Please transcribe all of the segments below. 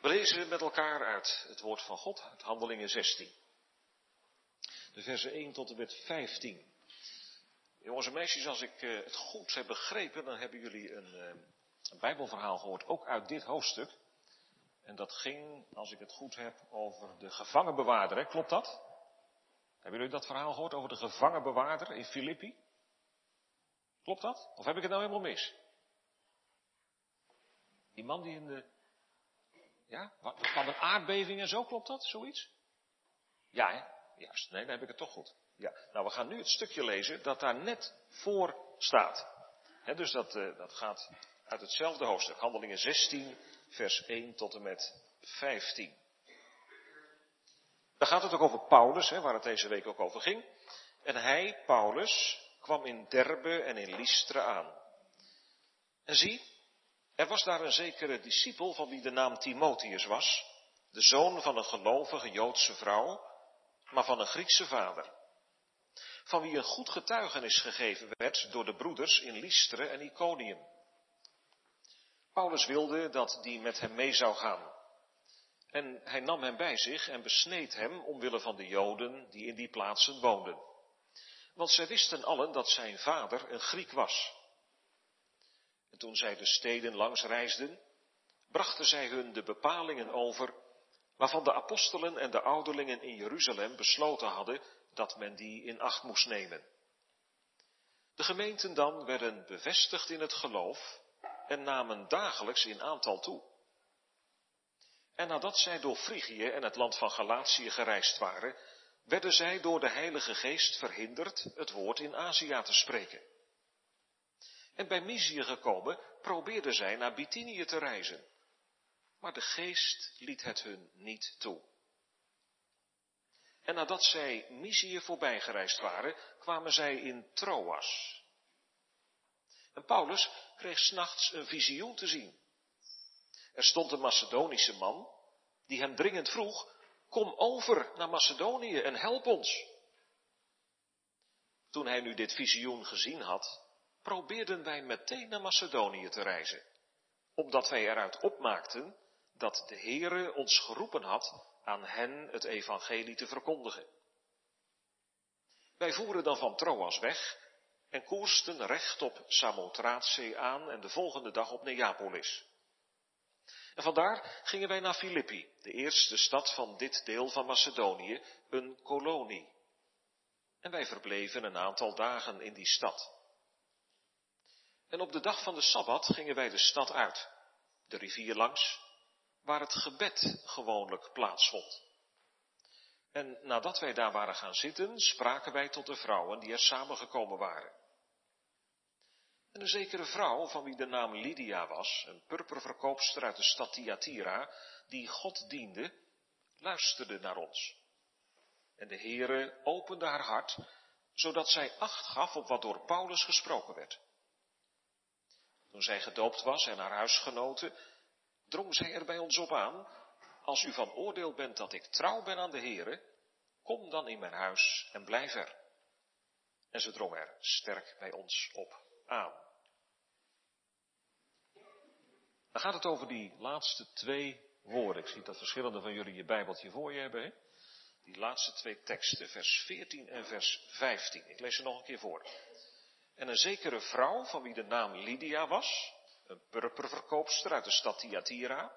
We lezen met elkaar uit het woord van God, uit Handelingen 16. De versen 1 tot en met 15. Jongens en meisjes, als ik eh, het goed heb begrepen, dan hebben jullie een, eh, een Bijbelverhaal gehoord, ook uit dit hoofdstuk. En dat ging, als ik het goed heb, over de gevangenbewaarder. Klopt dat? Hebben jullie dat verhaal gehoord over de gevangenbewaarder in Filippi? Klopt dat? Of heb ik het nou helemaal mis? Die man die in de. Ja, van een aardbeving en zo, klopt dat? Zoiets? Ja, hè? Juist. Nee, dan heb ik het toch goed. Ja. Nou, we gaan nu het stukje lezen dat daar net voor staat. dus dat, uh, dat gaat uit hetzelfde hoofdstuk. Handelingen 16, vers 1 tot en met 15. Daar gaat het ook over Paulus, hè, waar het deze week ook over ging. En hij, Paulus, kwam in Derbe en in Lystra aan. En zie, er was daar een zekere discipel van wie de naam Timotheus was, de zoon van een gelovige Joodse vrouw, maar van een Griekse vader. Van wie een goed getuigenis gegeven werd door de broeders in Lystre en Iconium. Paulus wilde dat die met hem mee zou gaan. En hij nam hem bij zich en besneed hem omwille van de Joden die in die plaatsen woonden. Want zij wisten allen dat zijn vader een Griek was. En toen zij de steden langs reisden, brachten zij hun de bepalingen over waarvan de apostelen en de ouderlingen in Jeruzalem besloten hadden dat men die in acht moest nemen. De gemeenten dan werden bevestigd in het geloof en namen dagelijks in aantal toe. En nadat zij door Frigië en het land van Galatië gereisd waren, werden zij door de Heilige Geest verhinderd het woord in Azië te spreken. En bij Mysië gekomen, probeerden zij naar Bithynië te reizen. Maar de Geest liet het hun niet toe. En nadat zij Mysië voorbijgereisd waren, kwamen zij in Troas. En Paulus kreeg s'nachts een visioen te zien. Er stond een Macedonische man, die hem dringend vroeg, kom over naar Macedonië en help ons. Toen hij nu dit visioen gezien had, probeerden wij meteen naar Macedonië te reizen, omdat wij eruit opmaakten dat de Heere ons geroepen had aan hen het evangelie te verkondigen. Wij voeren dan van Troas weg en koersten recht op Samothraatszee aan en de volgende dag op Neapolis. En vandaar gingen wij naar Filippi, de eerste stad van dit deel van Macedonië, een kolonie. En wij verbleven een aantal dagen in die stad. En op de dag van de Sabbat gingen wij de stad uit, de rivier langs, waar het gebed gewoonlijk plaatsvond. En nadat wij daar waren gaan zitten, spraken wij tot de vrouwen die er samengekomen waren. En een zekere vrouw, van wie de naam Lydia was, een purperverkoopster uit de stad Thyatira, die God diende, luisterde naar ons. En de Heere opende haar hart, zodat zij acht gaf op wat door Paulus gesproken werd. Toen zij gedoopt was en haar huisgenoten, drong zij er bij ons op aan, als u van oordeel bent dat ik trouw ben aan de Heere, kom dan in mijn huis en blijf er. En ze drong er sterk bij ons op aan. Dan gaat het over die laatste twee woorden. Ik zie dat verschillende van jullie je Bijbeltje voor je hebben. Die laatste twee teksten, vers 14 en vers 15. Ik lees ze nog een keer voor. En een zekere vrouw, van wie de naam Lydia was, een purperverkoopster uit de stad Thyatira,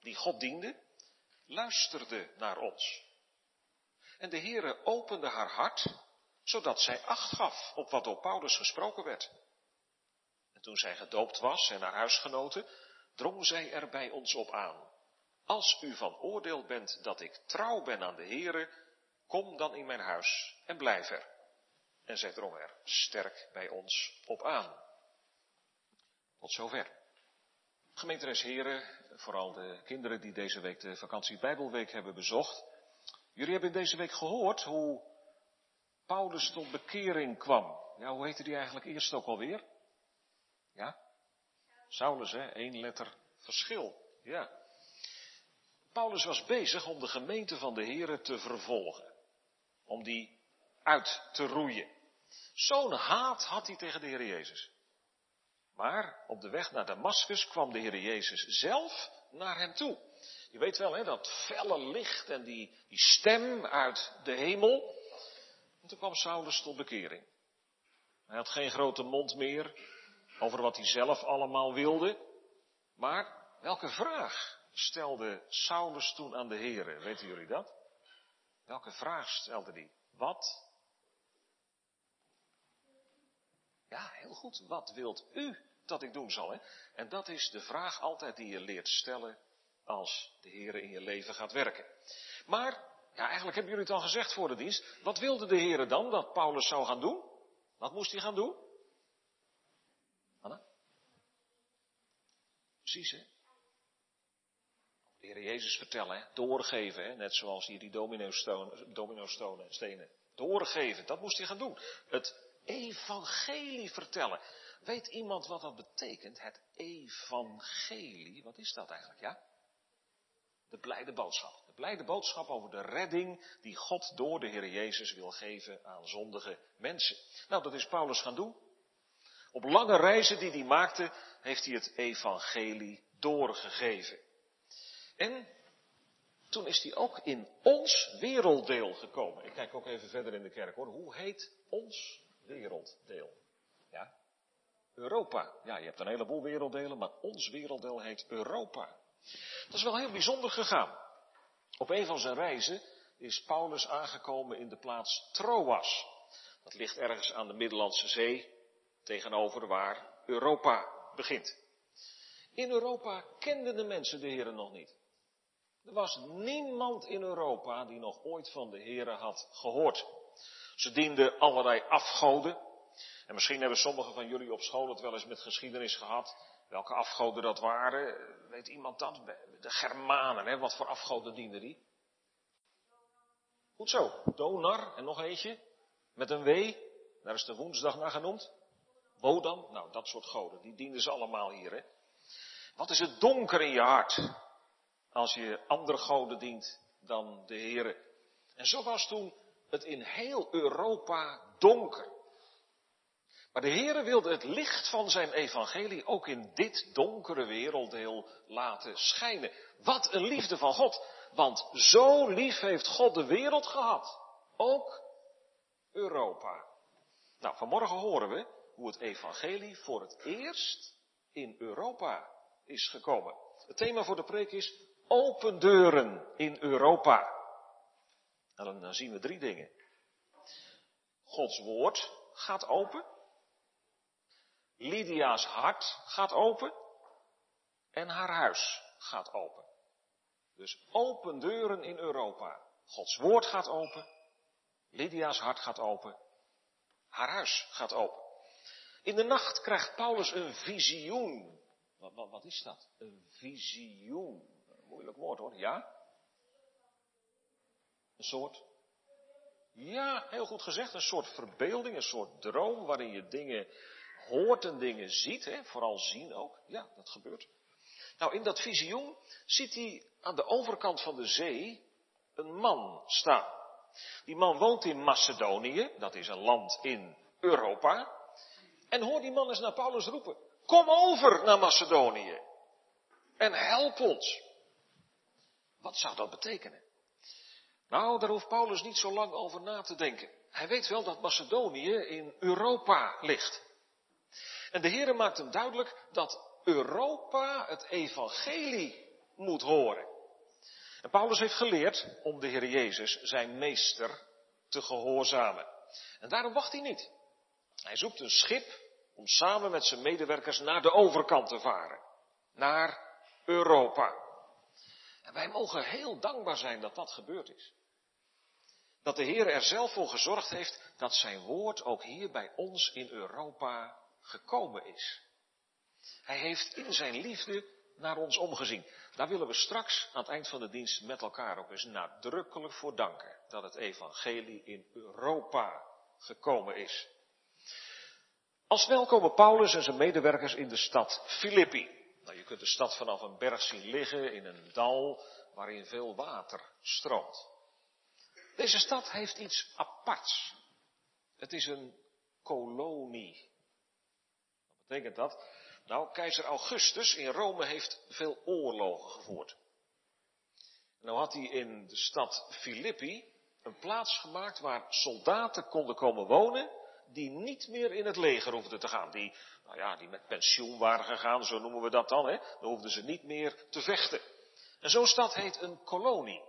die God diende, luisterde naar ons. En de Heere opende haar hart, zodat zij acht gaf op wat door Paulus gesproken werd. En toen zij gedoopt was en haar huisgenoten, drong zij er bij ons op aan. Als u van oordeel bent dat ik trouw ben aan de Heere, kom dan in mijn huis en blijf er. En zij drong er sterk bij ons op aan. Tot zover. Gemeenteres heren, vooral de kinderen die deze week de vakantie Bijbelweek hebben bezocht. Jullie hebben deze week gehoord hoe Paulus tot bekering kwam. Ja, hoe heette die eigenlijk eerst ook alweer? Ja? Saulus, hè? Eén letter verschil. Ja. Paulus was bezig om de gemeente van de Heren te vervolgen. Om die uit te roeien. Zo'n haat had hij tegen de Heer Jezus. Maar op de weg naar Damascus kwam de Heer Jezus zelf naar hem toe. Je weet wel, hè, dat felle licht en die, die stem uit de hemel. En toen kwam Saulus tot bekering. Hij had geen grote mond meer over wat hij zelf allemaal wilde. Maar welke vraag stelde Saulus toen aan de Heer? Weten jullie dat? Welke vraag stelde hij? Wat? Ja, heel goed. Wat wilt u dat ik doen zal? Hè? En dat is de vraag altijd die je leert stellen als de Heer in je leven gaat werken. Maar, ja, eigenlijk hebben jullie het al gezegd voor de dienst. Wat wilde de Heer dan dat Paulus zou gaan doen? Wat moest hij gaan doen? Anna? Precies, hè? De Heer Jezus vertellen, hè? doorgeven, hè? net zoals hier die domino-stenen. stenen. Doorgeven, dat moest hij gaan doen. Het evangelie vertellen. Weet iemand wat dat betekent? Het evangelie, wat is dat eigenlijk, ja? De blijde boodschap. De blijde boodschap over de redding die God door de Heer Jezus wil geven aan zondige mensen. Nou, dat is Paulus gaan doen. Op lange reizen die hij maakte, heeft hij het evangelie doorgegeven. En toen is hij ook in ons werelddeel gekomen. Ik kijk ook even verder in de kerk hoor. Hoe heet ons werelddeel? Ja? Europa. Ja, je hebt een heleboel werelddelen, maar ons werelddeel heet Europa. Dat is wel heel bijzonder gegaan. Op een van zijn reizen is Paulus aangekomen in de plaats Troas. Dat ligt ergens aan de Middellandse Zee, tegenover waar Europa begint. In Europa kenden de mensen de Heeren nog niet. Er was niemand in Europa die nog ooit van de Heeren had gehoord. Ze dienden allerlei afgoden. En misschien hebben sommigen van jullie op school het wel eens met geschiedenis gehad. Welke afgoden dat waren, weet iemand dat? De Germanen, hè? wat voor afgoden dienden die? Goed zo, Donar en nog eentje, met een W, daar is de woensdag naar genoemd. Wodan, nou dat soort goden, die dienden ze allemaal hier. Hè? Wat is het donker in je hart als je andere goden dient dan de Heere? En zo was toen het in heel Europa donker. Maar de Heere wilde het licht van zijn evangelie ook in dit donkere werelddeel laten schijnen. Wat een liefde van God. Want zo lief heeft God de wereld gehad. Ook Europa. Nou, vanmorgen horen we hoe het evangelie voor het eerst in Europa is gekomen. Het thema voor de preek is open deuren in Europa. En dan zien we drie dingen. Gods woord gaat open. Lydia's hart gaat open en haar huis gaat open. Dus open deuren in Europa. Gods woord gaat open, Lydia's hart gaat open, haar huis gaat open. In de nacht krijgt Paulus een visioen. Wat, wat, wat is dat? Een visioen. Moeilijk woord hoor, ja? Een soort? Ja, heel goed gezegd. Een soort verbeelding, een soort droom waarin je dingen hoort en dingen ziet, hè, vooral zien ook. Ja, dat gebeurt. Nou, in dat visioen ziet hij aan de overkant van de zee een man staan. Die man woont in Macedonië, dat is een land in Europa. En hoor die man eens naar Paulus roepen: Kom over naar Macedonië en help ons. Wat zou dat betekenen? Nou, daar hoeft Paulus niet zo lang over na te denken. Hij weet wel dat Macedonië in Europa ligt. En de Heer maakt hem duidelijk dat Europa het evangelie moet horen. En Paulus heeft geleerd om de Heer Jezus, zijn meester, te gehoorzamen. En daarom wacht hij niet. Hij zoekt een schip om samen met zijn medewerkers naar de overkant te varen. Naar Europa. En wij mogen heel dankbaar zijn dat dat gebeurd is. Dat de Heer er zelf voor gezorgd heeft dat zijn woord ook hier bij ons in Europa gekomen is. Hij heeft in zijn liefde naar ons omgezien. Daar willen we straks aan het eind van de dienst met elkaar ook eens nadrukkelijk voor danken. Dat het evangelie in Europa gekomen is. Als snel komen Paulus en zijn medewerkers in de stad Filippi. Nou, je kunt de stad vanaf een berg zien liggen in een dal waarin veel water stroomt. Deze stad heeft iets aparts. Het is een kolonie betekent dat? Nou, keizer Augustus in Rome heeft veel oorlogen gevoerd. Nou had hij in de stad Filippi een plaats gemaakt waar soldaten konden komen wonen die niet meer in het leger hoefden te gaan. Die, nou ja, die met pensioen waren gegaan, zo noemen we dat dan. Hè? Dan hoefden ze niet meer te vechten. En zo'n stad heet een kolonie.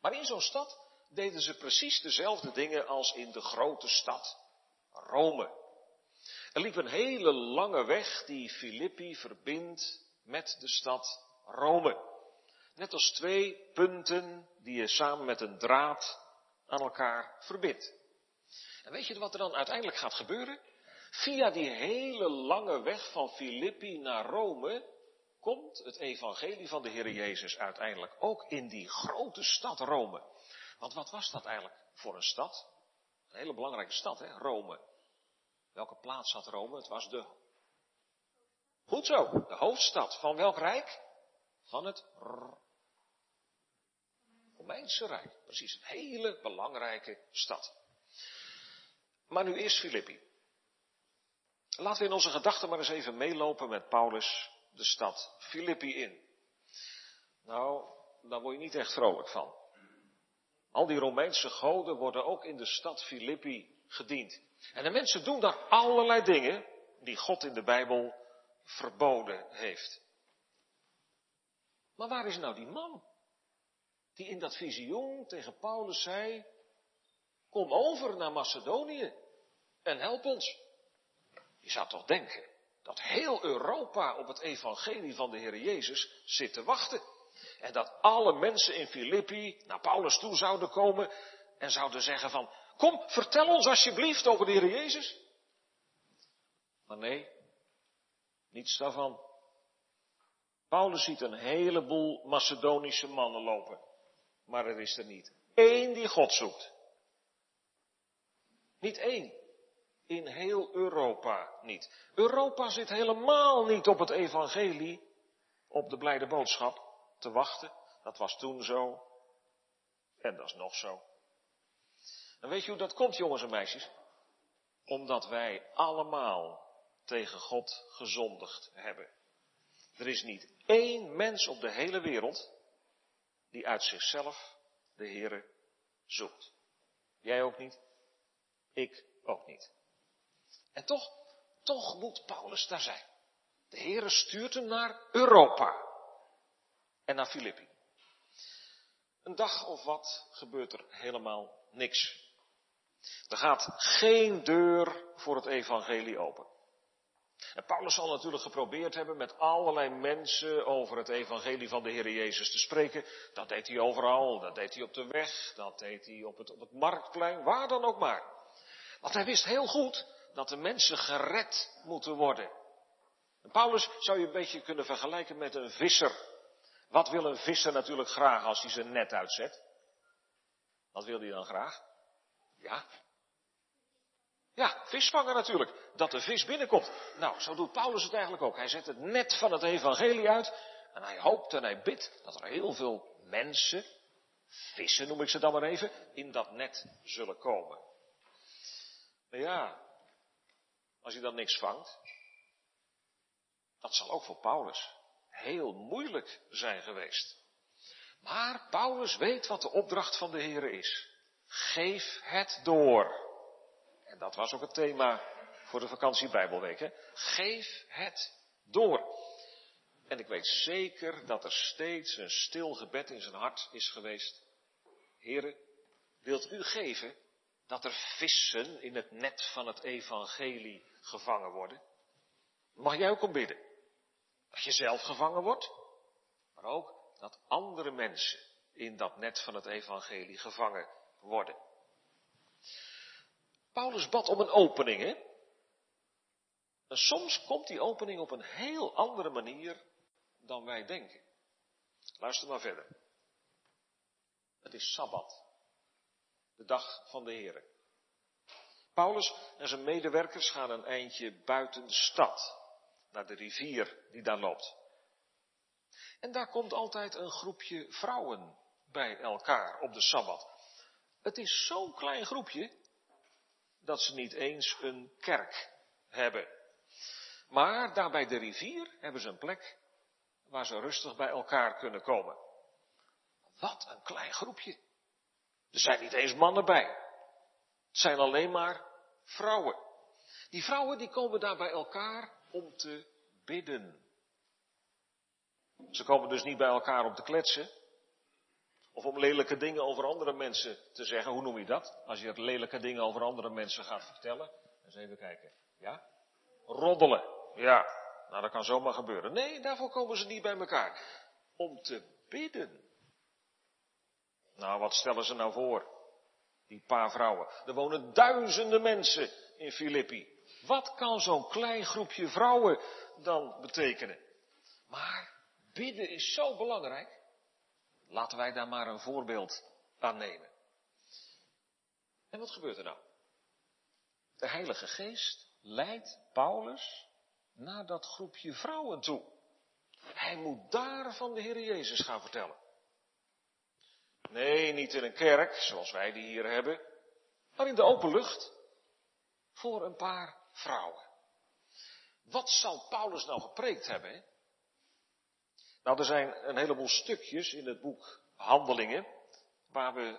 Maar in zo'n stad deden ze precies dezelfde dingen als in de grote stad Rome. Er liep een hele lange weg die Filippi verbindt met de stad Rome. Net als twee punten die je samen met een draad aan elkaar verbindt. En weet je wat er dan uiteindelijk gaat gebeuren? Via die hele lange weg van Filippi naar Rome komt het evangelie van de Heer Jezus uiteindelijk ook in die grote stad Rome. Want wat was dat eigenlijk voor een stad? Een hele belangrijke stad, hè? Rome. Welke plaats had Rome? Het was de. Goed zo, de hoofdstad van welk rijk? Van het Romeinse Rijk. Precies, een hele belangrijke stad. Maar nu eerst Filippi. Laten we in onze gedachten maar eens even meelopen met Paulus de stad Filippi in. Nou, daar word je niet echt vrolijk van. Al die Romeinse goden worden ook in de stad Filippi gediend. En de mensen doen daar allerlei dingen die God in de Bijbel verboden heeft. Maar waar is nou die man? Die in dat visioen tegen Paulus zei, kom over naar Macedonië en help ons. Je zou toch denken dat heel Europa op het evangelie van de Heer Jezus zit te wachten. En dat alle mensen in Filippi naar Paulus toe zouden komen en zouden zeggen van, kom, vertel ons alsjeblieft over de Heer Jezus. Maar nee, niets daarvan. Paulus ziet een heleboel Macedonische mannen lopen, maar er is er niet één die God zoekt. Niet één in heel Europa niet. Europa zit helemaal niet op het evangelie, op de blijde boodschap te wachten. Dat was toen zo en dat is nog zo. En weet je hoe dat komt, jongens en meisjes? Omdat wij allemaal tegen God gezondigd hebben. Er is niet één mens op de hele wereld die uit zichzelf de Heere zoekt. Jij ook niet? Ik ook niet. En toch, toch moet Paulus daar zijn. De Heere stuurt hem naar Europa. En naar Filippi. Een dag of wat gebeurt er helemaal niks. Er gaat geen deur voor het evangelie open. En Paulus zal natuurlijk geprobeerd hebben met allerlei mensen over het evangelie van de Heer Jezus te spreken. Dat deed hij overal, dat deed hij op de weg, dat deed hij op het, op het marktplein, waar dan ook maar. Want hij wist heel goed dat de mensen gered moeten worden. En Paulus zou je een beetje kunnen vergelijken met een visser. Wat wil een visser natuurlijk graag als hij zijn net uitzet? Wat wil hij dan graag? Ja. Ja, vis vangen natuurlijk. Dat de vis binnenkomt. Nou, zo doet Paulus het eigenlijk ook. Hij zet het net van het evangelie uit. En hij hoopt en hij bidt dat er heel veel mensen, vissen noem ik ze dan maar even, in dat net zullen komen. Ja, als hij dan niks vangt, dat zal ook voor Paulus heel moeilijk zijn geweest. Maar Paulus weet wat de opdracht van de Heer is. Geef het door. En dat was ook het thema voor de vakantie Bijbelweek. Geef het door. En ik weet zeker dat er steeds een stil gebed in zijn hart is geweest. Heren, wilt u geven dat er vissen in het net van het evangelie gevangen worden? Mag jij ook om bidden? Dat je zelf gevangen wordt, maar ook dat andere mensen in dat net van het evangelie gevangen worden. Paulus bad om een opening, hè? En soms komt die opening op een heel andere manier dan wij denken. Luister maar verder. Het is Sabbat, de dag van de Heer. Paulus en zijn medewerkers gaan een eindje buiten de stad naar de rivier die daar loopt. En daar komt altijd een groepje vrouwen bij elkaar op de Sabbat. Het is zo'n klein groepje dat ze niet eens een kerk hebben. Maar daar bij de rivier hebben ze een plek waar ze rustig bij elkaar kunnen komen. Wat een klein groepje. Er zijn niet eens mannen bij. Het zijn alleen maar vrouwen. Die vrouwen die komen daar bij elkaar om te bidden. Ze komen dus niet bij elkaar om te kletsen. Of om lelijke dingen over andere mensen te zeggen. Hoe noem je dat? Als je lelijke dingen over andere mensen gaat vertellen. Eens even kijken. Ja? Roddelen. Ja. Nou, dat kan zomaar gebeuren. Nee, daarvoor komen ze niet bij elkaar. Om te bidden. Nou, wat stellen ze nou voor? Die paar vrouwen. Er wonen duizenden mensen in Filippi. Wat kan zo'n klein groepje vrouwen dan betekenen? Maar bidden is zo belangrijk. Laten wij daar maar een voorbeeld aan nemen. En wat gebeurt er nou? De Heilige Geest leidt Paulus naar dat groepje vrouwen toe. Hij moet daar van de Heer Jezus gaan vertellen. Nee, niet in een kerk, zoals wij die hier hebben, maar in de open lucht. Voor een paar vrouwen. Wat zal Paulus nou gepreekt hebben? Nou, er zijn een heleboel stukjes in het boek Handelingen, waar we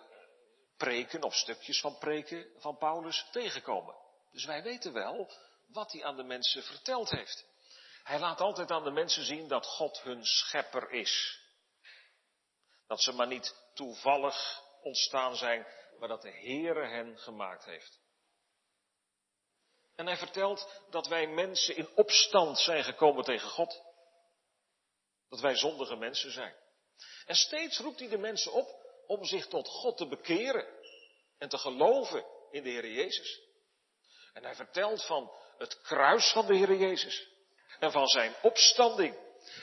preken of stukjes van preken van Paulus tegenkomen. Dus wij weten wel wat hij aan de mensen verteld heeft. Hij laat altijd aan de mensen zien dat God hun schepper is. Dat ze maar niet toevallig ontstaan zijn, maar dat de Heere hen gemaakt heeft. En hij vertelt dat wij mensen in opstand zijn gekomen tegen God. Dat wij zondige mensen zijn. En steeds roept hij de mensen op om zich tot God te bekeren en te geloven in de Heer Jezus. En hij vertelt van het kruis van de Heer Jezus en van zijn opstanding.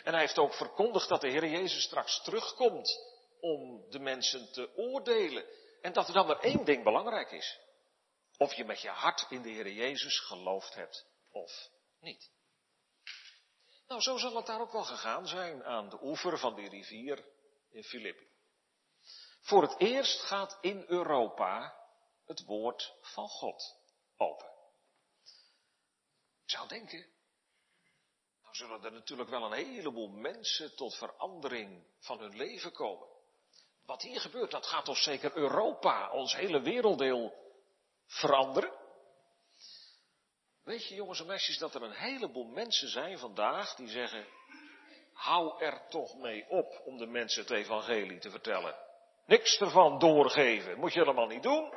En hij heeft ook verkondigd dat de Heer Jezus straks terugkomt om de mensen te oordelen. En dat er dan maar één ding belangrijk is. Of je met je hart in de Heer Jezus geloofd hebt of niet. Nou, zo zal het daar ook wel gegaan zijn aan de oever van die rivier in Filippi. Voor het eerst gaat in Europa het woord van God open. Ik zou denken, nou zullen er natuurlijk wel een heleboel mensen tot verandering van hun leven komen. Wat hier gebeurt, dat gaat toch zeker Europa, ons hele werelddeel, veranderen? Weet je jongens en meisjes dat er een heleboel mensen zijn vandaag die zeggen, hou er toch mee op om de mensen het evangelie te vertellen. Niks ervan doorgeven, moet je helemaal niet doen.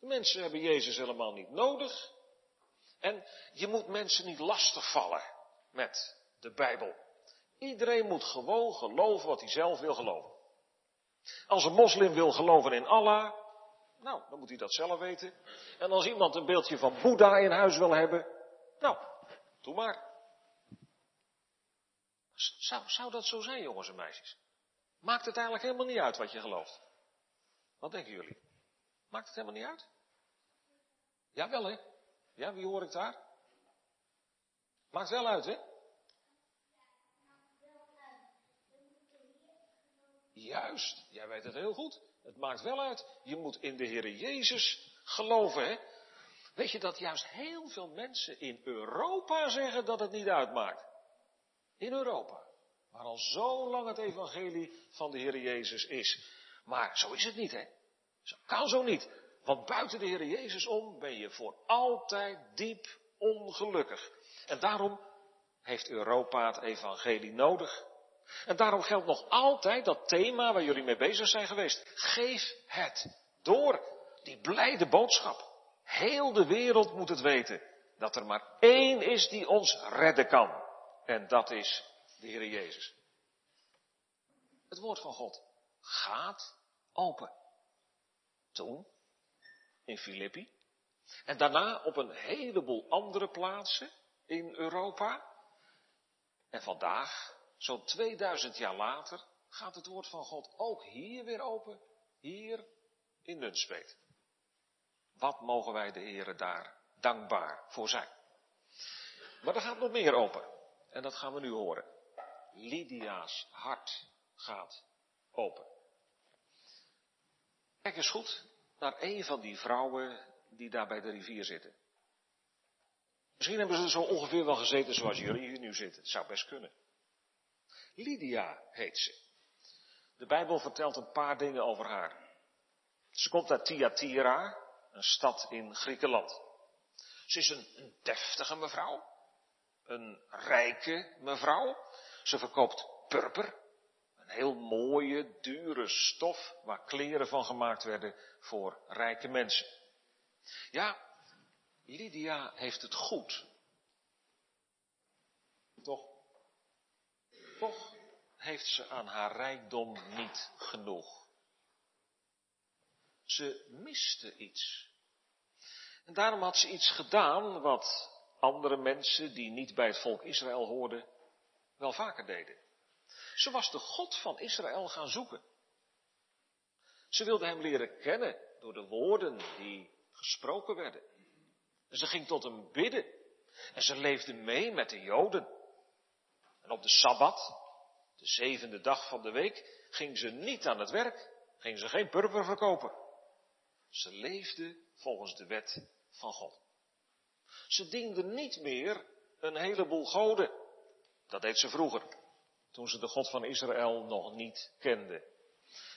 De mensen hebben Jezus helemaal niet nodig. En je moet mensen niet lastigvallen met de Bijbel. Iedereen moet gewoon geloven wat hij zelf wil geloven. Als een moslim wil geloven in Allah, nou, dan moet hij dat zelf weten. En als iemand een beeldje van Boeddha in huis wil hebben, nou, doe maar. Zou, zou dat zo zijn, jongens en meisjes? Maakt het eigenlijk helemaal niet uit wat je gelooft? Wat denken jullie? Maakt het helemaal niet uit? Jawel, hè? Ja, wie hoor ik daar? Maakt wel uit, hè? Juist, jij weet het heel goed. Het maakt wel uit. Je moet in de Heer Jezus geloven, hè? Weet je dat juist heel veel mensen in Europa zeggen dat het niet uitmaakt? In Europa. Waar al zo lang het evangelie van de Heer Jezus is. Maar zo is het niet, hè? Zo kan zo niet. Want buiten de Heer Jezus om ben je voor altijd diep ongelukkig. En daarom heeft Europa het evangelie nodig. En daarom geldt nog altijd dat thema waar jullie mee bezig zijn geweest. Geef het door. Die blijde boodschap. Heel de wereld moet het weten. Dat er maar één is die ons redden kan. En dat is de Heer Jezus. Het woord van God gaat open. Toen in Filippi. En daarna op een heleboel andere plaatsen in Europa. En vandaag, zo'n 2000 jaar later, gaat het woord van God ook hier weer open. Hier in Nunspeet. Wat mogen wij de Heren daar dankbaar voor zijn. Maar er gaat nog meer open. En dat gaan we nu horen. Lydia's hart gaat open. Kijk eens goed naar een van die vrouwen die daar bij de rivier zitten. Misschien hebben ze zo ongeveer wel gezeten zoals jullie hier nu zitten. Het zou best kunnen. Lydia heet ze. De Bijbel vertelt een paar dingen over haar. Ze komt uit Thyatira, een stad in Griekenland. Ze is een, deftige mevrouw, een rijke mevrouw. Ze verkoopt purper, een heel mooie, dure stof waar kleren van gemaakt werden voor rijke mensen. Ja, Lydia heeft het goed. Toch? Toch heeft ze aan haar rijkdom niet genoeg. Ze miste iets. En daarom had ze iets gedaan wat andere mensen die niet bij het volk Israël hoorden, wel vaker deden. Ze was de God van Israël gaan zoeken. Ze wilde hem leren kennen door de woorden die gesproken werden. En ze ging tot hem bidden. En ze leefde mee met de Joden. En op de Sabbat, de zevende dag van de week, ging ze niet aan het werk. Ging ze geen purper verkopen. Ze leefde volgens de wet van God. Ze diende niet meer een heleboel goden. Dat deed ze vroeger, toen ze de God van Israël nog niet kende.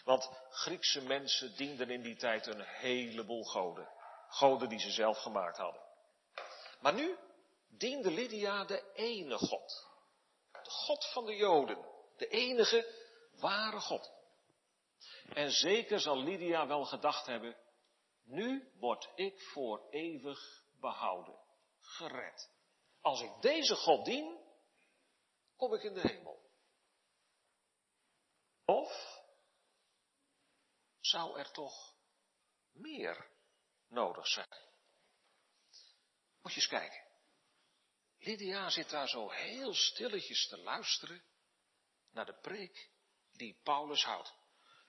Want Griekse mensen dienden in die tijd een heleboel goden. Goden die ze zelf gemaakt hadden. Maar nu diende Lydia de ene God. De God van de Joden. De enige ware God. En zeker zal Lydia wel gedacht hebben, nu word ik voor eeuwig behouden, gered. Als ik deze God dien, kom ik in de hemel. Of zou er toch meer nodig zijn? Moet je eens kijken. Lydia zit daar zo heel stilletjes te luisteren naar de preek die Paulus houdt.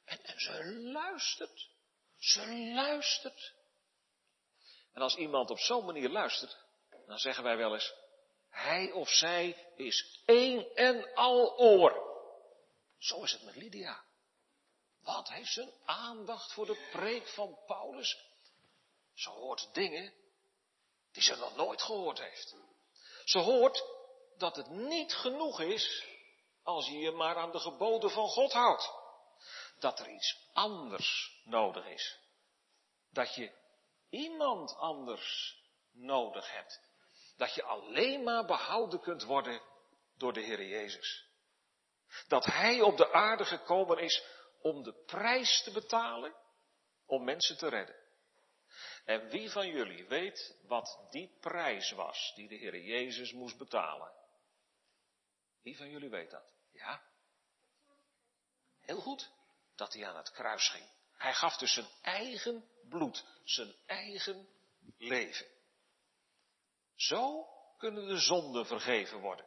En, ze luistert. Ze luistert. En als iemand op zo'n manier luistert, dan zeggen wij wel eens, hij of zij is één en al oor. Zo is het met Lydia. Wat heeft een aandacht voor de preek van Paulus? Ze hoort dingen die ze nog nooit gehoord heeft. Ze hoort dat het niet genoeg is als je je maar aan de geboden van God houdt. Dat er iets anders nodig is. Dat je iemand anders nodig hebt. Dat je alleen maar behouden kunt worden door de Heer Jezus. Dat Hij op de aarde gekomen is om de prijs te betalen om mensen te redden. En wie van jullie weet wat die prijs was die de Heer Jezus moest betalen? Wie van jullie weet dat? Ja? Heel goed. Dat hij aan het kruis ging. Hij gaf dus zijn eigen bloed, zijn eigen leven. Zo kunnen de zonden vergeven worden.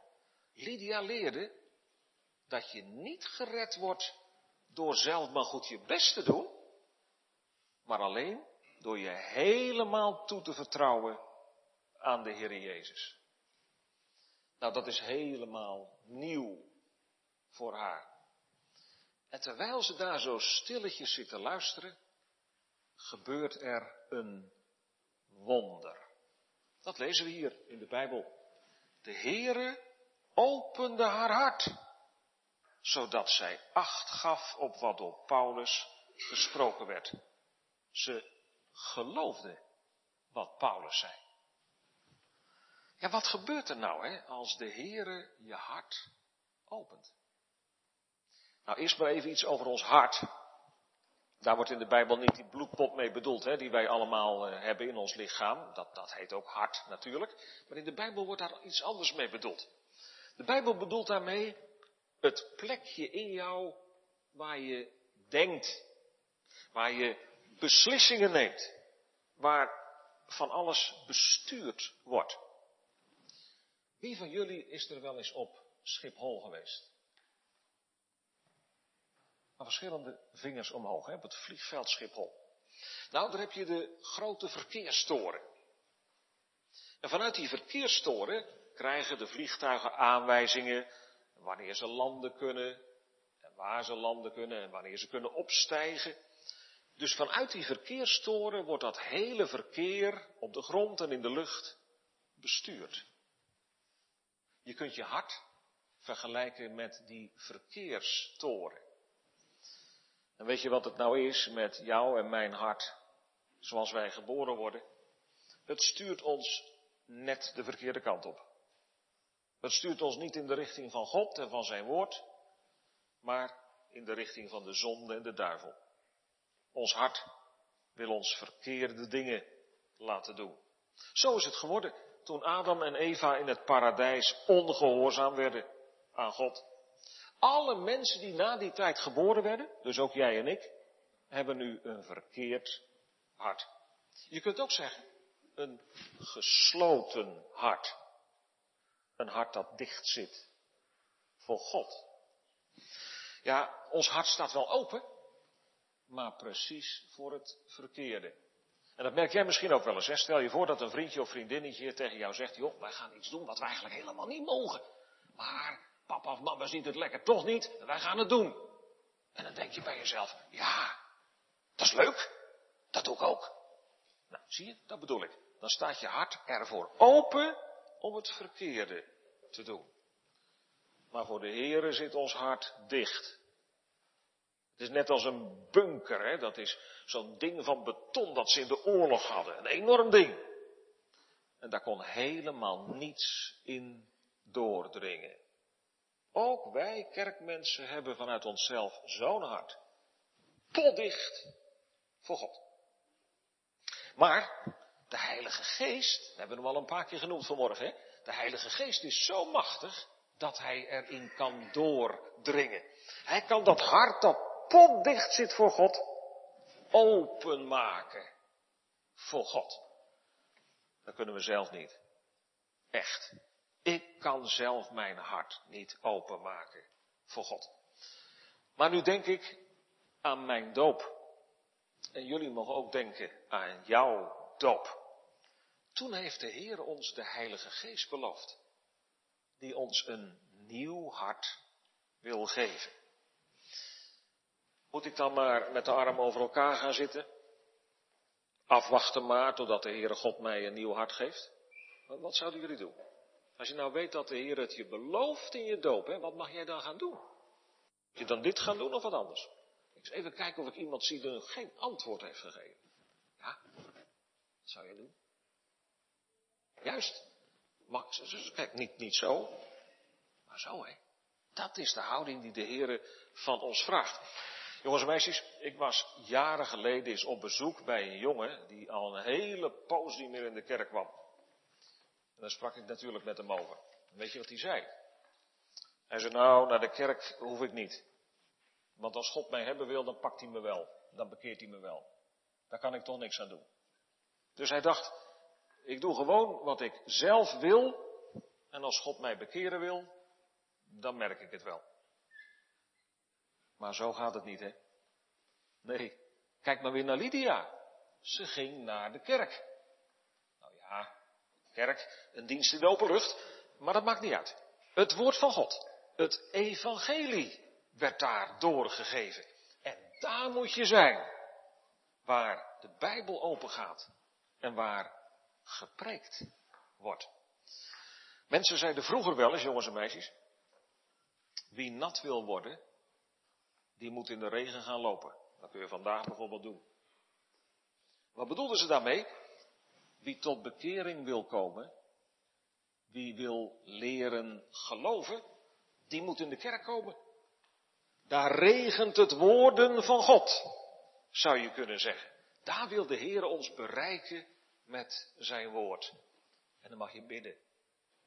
Lydia leerde dat je niet gered wordt door zelf maar goed je best te doen, maar alleen door je helemaal toe te vertrouwen aan de Heer Jezus. Nou, dat is helemaal nieuw voor haar. En terwijl ze daar zo stilletjes zit te luisteren, gebeurt er een wonder. Dat lezen we hier in de Bijbel. De Heere opende haar hart, zodat zij acht gaf op wat door Paulus gesproken werd. Ze geloofde wat Paulus zei. Ja, wat gebeurt er nou hè, als de Heere je hart opent? Nou, eerst maar even iets over ons hart. Daar wordt in de Bijbel niet die bloedpot mee bedoeld, hè, die wij allemaal uh, hebben in ons lichaam. Dat, dat heet ook hart natuurlijk. Maar in de Bijbel wordt daar iets anders mee bedoeld. De Bijbel bedoelt daarmee het plekje in jou waar je denkt, waar je beslissingen neemt, waar van alles bestuurd wordt. Wie van jullie is er wel eens op Schiphol geweest? Maar verschillende vingers omhoog, hè, op het vliegveld Schiphol. Nou, daar heb je de grote verkeerstoren. En vanuit die verkeerstoren krijgen de vliegtuigen aanwijzingen wanneer ze landen kunnen, en waar ze landen kunnen, en wanneer ze kunnen opstijgen. Dus vanuit die verkeerstoren wordt dat hele verkeer op de grond en in de lucht bestuurt. Je kunt je hart vergelijken met die verkeerstoren. En weet je wat het nou is met jou en mijn hart, zoals wij geboren worden? Het stuurt ons net de verkeerde kant op. Het stuurt ons niet in de richting van God en van zijn woord, maar in de richting van de zonde en de duivel. Ons hart wil ons verkeerde dingen laten doen. Zo is het geworden toen Adam en Eva in het paradijs ongehoorzaam werden aan God. Alle mensen die na die tijd geboren werden, dus ook jij en ik, hebben nu een verkeerd hart. Je kunt ook zeggen, een gesloten hart. Een hart dat dicht zit voor God. Ja, ons hart staat wel open, maar precies voor het verkeerde. En dat merk jij misschien ook wel eens. Hè? Stel je voor dat een vriendje of vriendinnetje tegen jou zegt, joh, wij gaan iets doen wat wij eigenlijk helemaal niet mogen. Maar papa of mama ziet het lekker toch niet, en wij gaan het doen. En dan denk je bij jezelf, ja, dat is leuk, dat doe ik ook. Nou, zie je, dat bedoel ik. Dan staat je hart ervoor open om het verkeerde te doen. Maar voor de Heere zit ons hart dicht. Het is net als een bunker, hè? dat is zo'n ding van beton dat ze in de oorlog hadden. Een enorm ding. En daar kon helemaal niets in doordringen. Ook wij kerkmensen hebben vanuit onszelf zo'n hart. Potdicht voor God. Maar de Heilige Geest, dat hebben we hem al een paar keer genoemd vanmorgen, hè? de Heilige Geest is zo machtig dat hij erin kan doordringen. Hij kan dat hart dat potdicht zit voor God, openmaken voor God. Dat kunnen we zelf niet. Echt. Ik kan zelf mijn hart niet openmaken voor God. Maar nu denk ik aan mijn doop. En jullie mogen ook denken aan jouw doop. Toen heeft de Heer ons de Heilige Geest beloofd. Die ons een nieuw hart wil geven. Moet ik dan maar met de arm over elkaar gaan zitten? Afwachten maar totdat de Heere God mij een nieuw hart geeft? Wat zouden jullie doen? Als je nou weet dat de Heer het je belooft in je doop, hè, wat mag jij dan gaan doen? Moet je dan dit gaan doen of wat anders? Ik eens even kijken of ik iemand zie die geen antwoord heeft gegeven. Ja, wat zou je doen? Juist. Mag, kijk, niet, niet zo, maar zo, hè. Dat is de houding die de Heer van ons vraagt. Jongens en meisjes, ik was jaren geleden eens op bezoek bij een jongen die al een hele poos niet meer in de kerk kwam. En daar sprak ik natuurlijk met hem over. weet je wat hij zei? Hij zei, nou, naar de kerk hoef ik niet. Want als God mij hebben wil, dan pakt hij me wel. Dan bekeert hij me wel. Daar kan ik toch niks aan doen. Dus hij dacht, ik doe gewoon wat ik zelf wil. En als God mij bekeren wil, dan merk ik het wel. Maar zo gaat het niet, hè? Nee, kijk maar weer naar Lydia. Ze ging naar de kerk. Nou ja, kerk, een dienst in de open lucht, maar dat maakt niet uit. Het woord van God, het evangelie, werd daar doorgegeven. En daar moet je zijn, waar de Bijbel open gaat en waar gepreekt wordt. Mensen zeiden vroeger wel eens, jongens en meisjes, wie nat wil worden, die moet in de regen gaan lopen. Dat kun je vandaag bijvoorbeeld doen. Wat bedoelden ze daarmee? Wie tot bekering wil komen, wie wil leren geloven, die moet in de kerk komen. Daar regent het woorden van God, zou je kunnen zeggen. Daar wil de Heer ons bereiken met zijn woord. En dan mag je bidden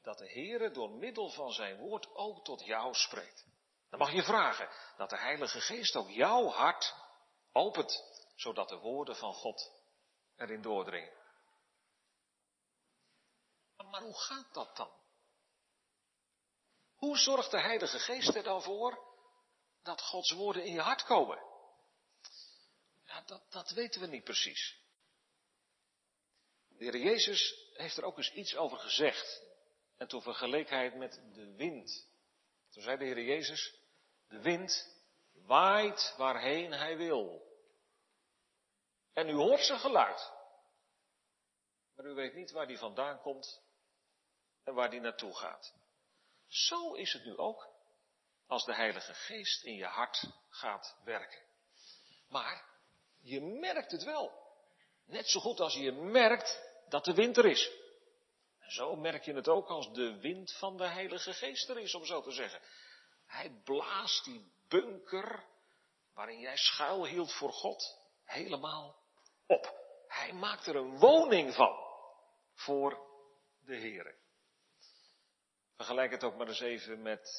dat de Heer door middel van zijn woord ook tot jou spreekt. Dan mag je vragen dat de Heilige Geest ook jouw hart opent, zodat de woorden van God erin doordringen. Maar hoe gaat dat dan? Hoe zorgt de Heilige Geest er dan voor dat Gods woorden in je hart komen? Ja, dat, dat weten we niet precies. De Heer Jezus heeft er ook eens iets over gezegd. En toen vergeleek met de wind. Toen zei de Heer Jezus, de wind waait waarheen hij wil. En u hoort zijn geluid. Maar u weet niet waar die vandaan komt en waar die naartoe gaat. Zo is het nu ook als de Heilige Geest in je hart gaat werken. Maar je merkt het wel. Net zo goed als je merkt dat de winter is. En zo merk je het ook als de wind van de Heilige Geest er is, om zo te zeggen. Hij blaast die bunker waarin jij schuil hield voor God helemaal op. Hij maakt er een woning van voor de Heer. Vergelijk het ook maar eens even met,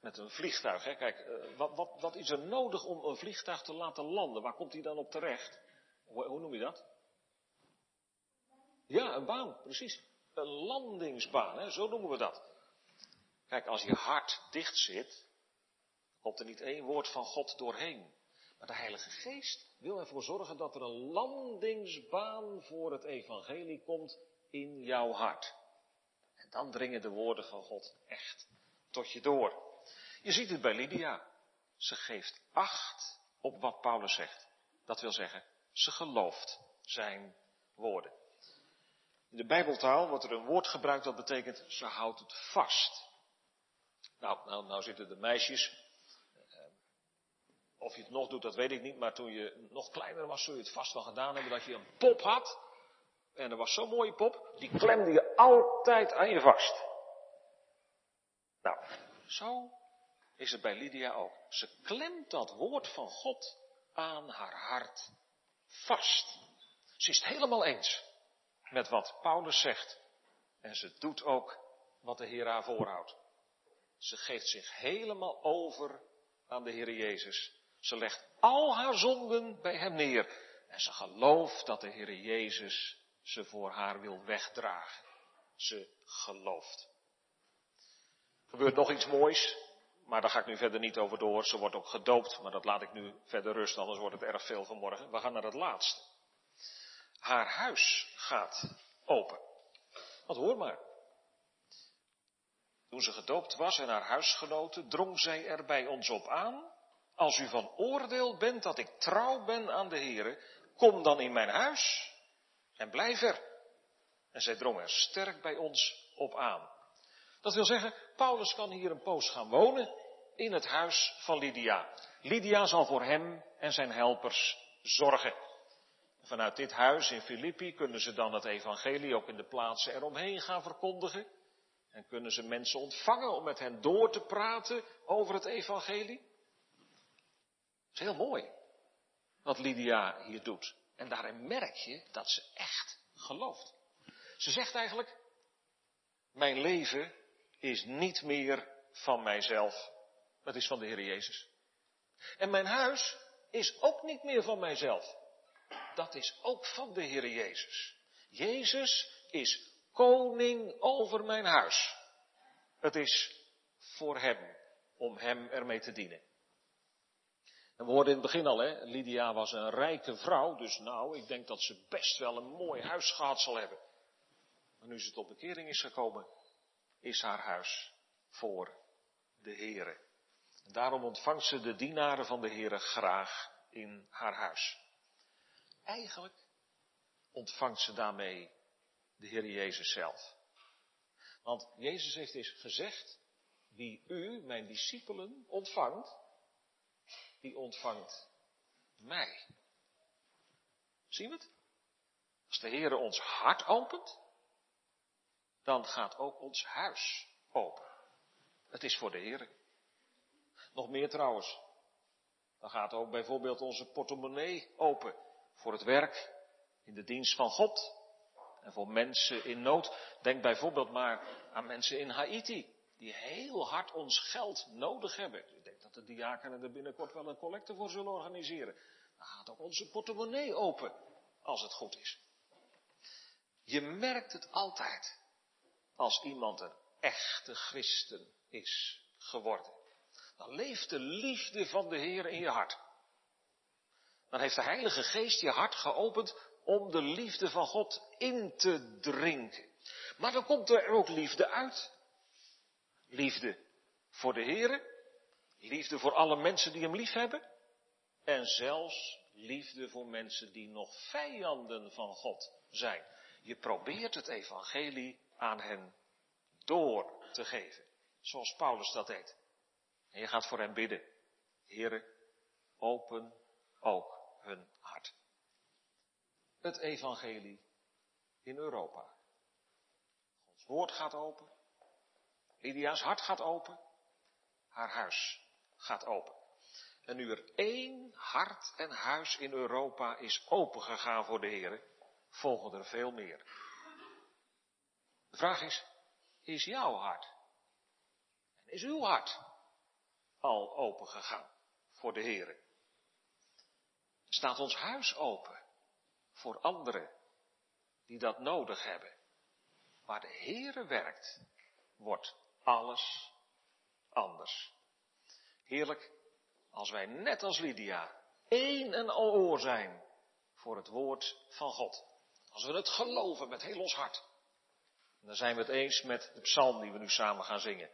met een vliegtuig. Hè. Kijk, eh, wat, wat, is er nodig om een vliegtuig te laten landen? Waar komt hij dan op terecht? Hoe, hoe noem je dat? Ja, een baan, precies. Een landingsbaan, hè? zo noemen we dat. Kijk, als je hart dicht zit, komt er niet één woord van God doorheen. Maar de Heilige Geest wil ervoor zorgen dat er een landingsbaan voor het evangelie komt in jouw hart. En dan dringen de woorden van God echt tot je door. Je ziet het bij Lydia. Ze geeft acht op wat Paulus zegt. Dat wil zeggen, ze gelooft zijn woorden. In de Bijbeltaal wordt er een woord gebruikt dat betekent ze houdt het vast. Nou, nou, nou zitten de meisjes. Of je het nog doet, dat weet ik niet. Maar toen je nog kleiner was, zul je het vast wel gedaan hebben dat je een pop had. En er was zo'n mooie pop, die klemde je altijd aan je vast. Nou, zo is het bij Lydia ook. Ze klemt dat woord van God aan haar hart vast. Ze is het helemaal eens met wat Paulus zegt. En ze doet ook wat de Heer haar voorhoudt. Ze geeft zich helemaal over aan de Heer Jezus. Ze legt al haar zonden bij Hem neer. En ze gelooft dat de Heer Jezus ze voor haar wil wegdragen. Ze gelooft. Er gebeurt nog iets moois, maar daar ga ik nu verder niet over door. Ze wordt ook gedoopt, maar dat laat ik nu verder rusten, anders wordt het erg veel vanmorgen. We gaan naar het laatste. Haar huis gaat open. Wat hoor maar. Toen ze gedoopt was en haar huisgenoten, drong zij er bij ons op aan. Als u van oordeel bent dat ik trouw ben aan de Here, kom dan in mijn huis en blijf er. En zij drong er sterk bij ons op aan. Dat wil zeggen, Paulus kan hier een poos gaan wonen in het huis van Lydia. Lydia zal voor hem en zijn helpers zorgen. Vanuit dit huis in Filippi kunnen ze dan het evangelie ook in de plaatsen eromheen gaan verkondigen. En kunnen ze mensen ontvangen om met hen door te praten over het evangelie. Dat is heel mooi wat Lydia hier doet. En daarin merk je dat ze echt gelooft. Ze zegt eigenlijk, mijn leven is niet meer van mijzelf, het is van de Heer Jezus. En mijn huis is ook niet meer van mijzelf dat is ook van de Heer Jezus. Jezus is koning over mijn huis. Het is voor Hem, om Hem ermee te dienen. En we hoorden in het begin al, hè, Lydia was een rijke vrouw, dus nou, ik denk dat ze best wel een mooi huis zal hebben. Maar nu ze tot bekering is gekomen, is haar huis voor de Heere. En daarom ontvangt ze de dienaren van de Heere graag in haar huis. Eigenlijk ontvangt ze daarmee de Heer Jezus zelf. Want Jezus heeft eens gezegd, wie u, mijn discipelen, ontvangt, die ontvangt mij. Zien we het? Als de Heer ons hart opent, dan gaat ook ons huis open. Het is voor de Heer. Nog meer trouwens. Dan gaat ook bijvoorbeeld onze portemonnee open voor het werk in de dienst van God en voor mensen in nood. Denk bijvoorbeeld maar aan mensen in Haiti, die heel hard ons geld nodig hebben. Ik denk dat de diakenen er binnenkort wel een collecte voor zullen organiseren. Dan gaat ook onze portemonnee open, als het goed is. Je merkt het altijd als iemand een echte christen is geworden. Dan leeft de liefde van de Heer in je hart. Dan heeft de Heilige Geest je hart geopend om de liefde van God in te drinken. Maar dan komt er ook liefde uit. Liefde voor de Here, liefde voor alle mensen die hem lief hebben en zelfs liefde voor mensen die nog vijanden van God zijn. Je probeert het evangelie aan hen door te geven. Zoals Paulus dat deed. En je gaat voor hem bidden. Heren, open ook hun hart. Het evangelie in Europa. Gods woord gaat open. Lydia's hart gaat open. Haar huis gaat open. En nu er één hart en huis in Europa is opengegaan voor de Heer, volgen er veel meer. De vraag is, is jouw hart en is uw hart al opengegaan voor de Heer? Staat ons huis open voor anderen die dat nodig hebben? Waar de Heere werkt, wordt alles anders. Heerlijk als wij net als Lydia één en al oor zijn voor het woord van God. Als we het geloven met heel ons hart. dan zijn we het eens met de psalm die we nu samen gaan zingen.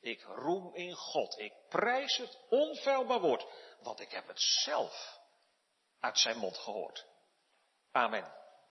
Ik roem in God. Ik prijs het onfeilbaar woord. Want ik heb het zelf uit zijn mond gehoord. Amen.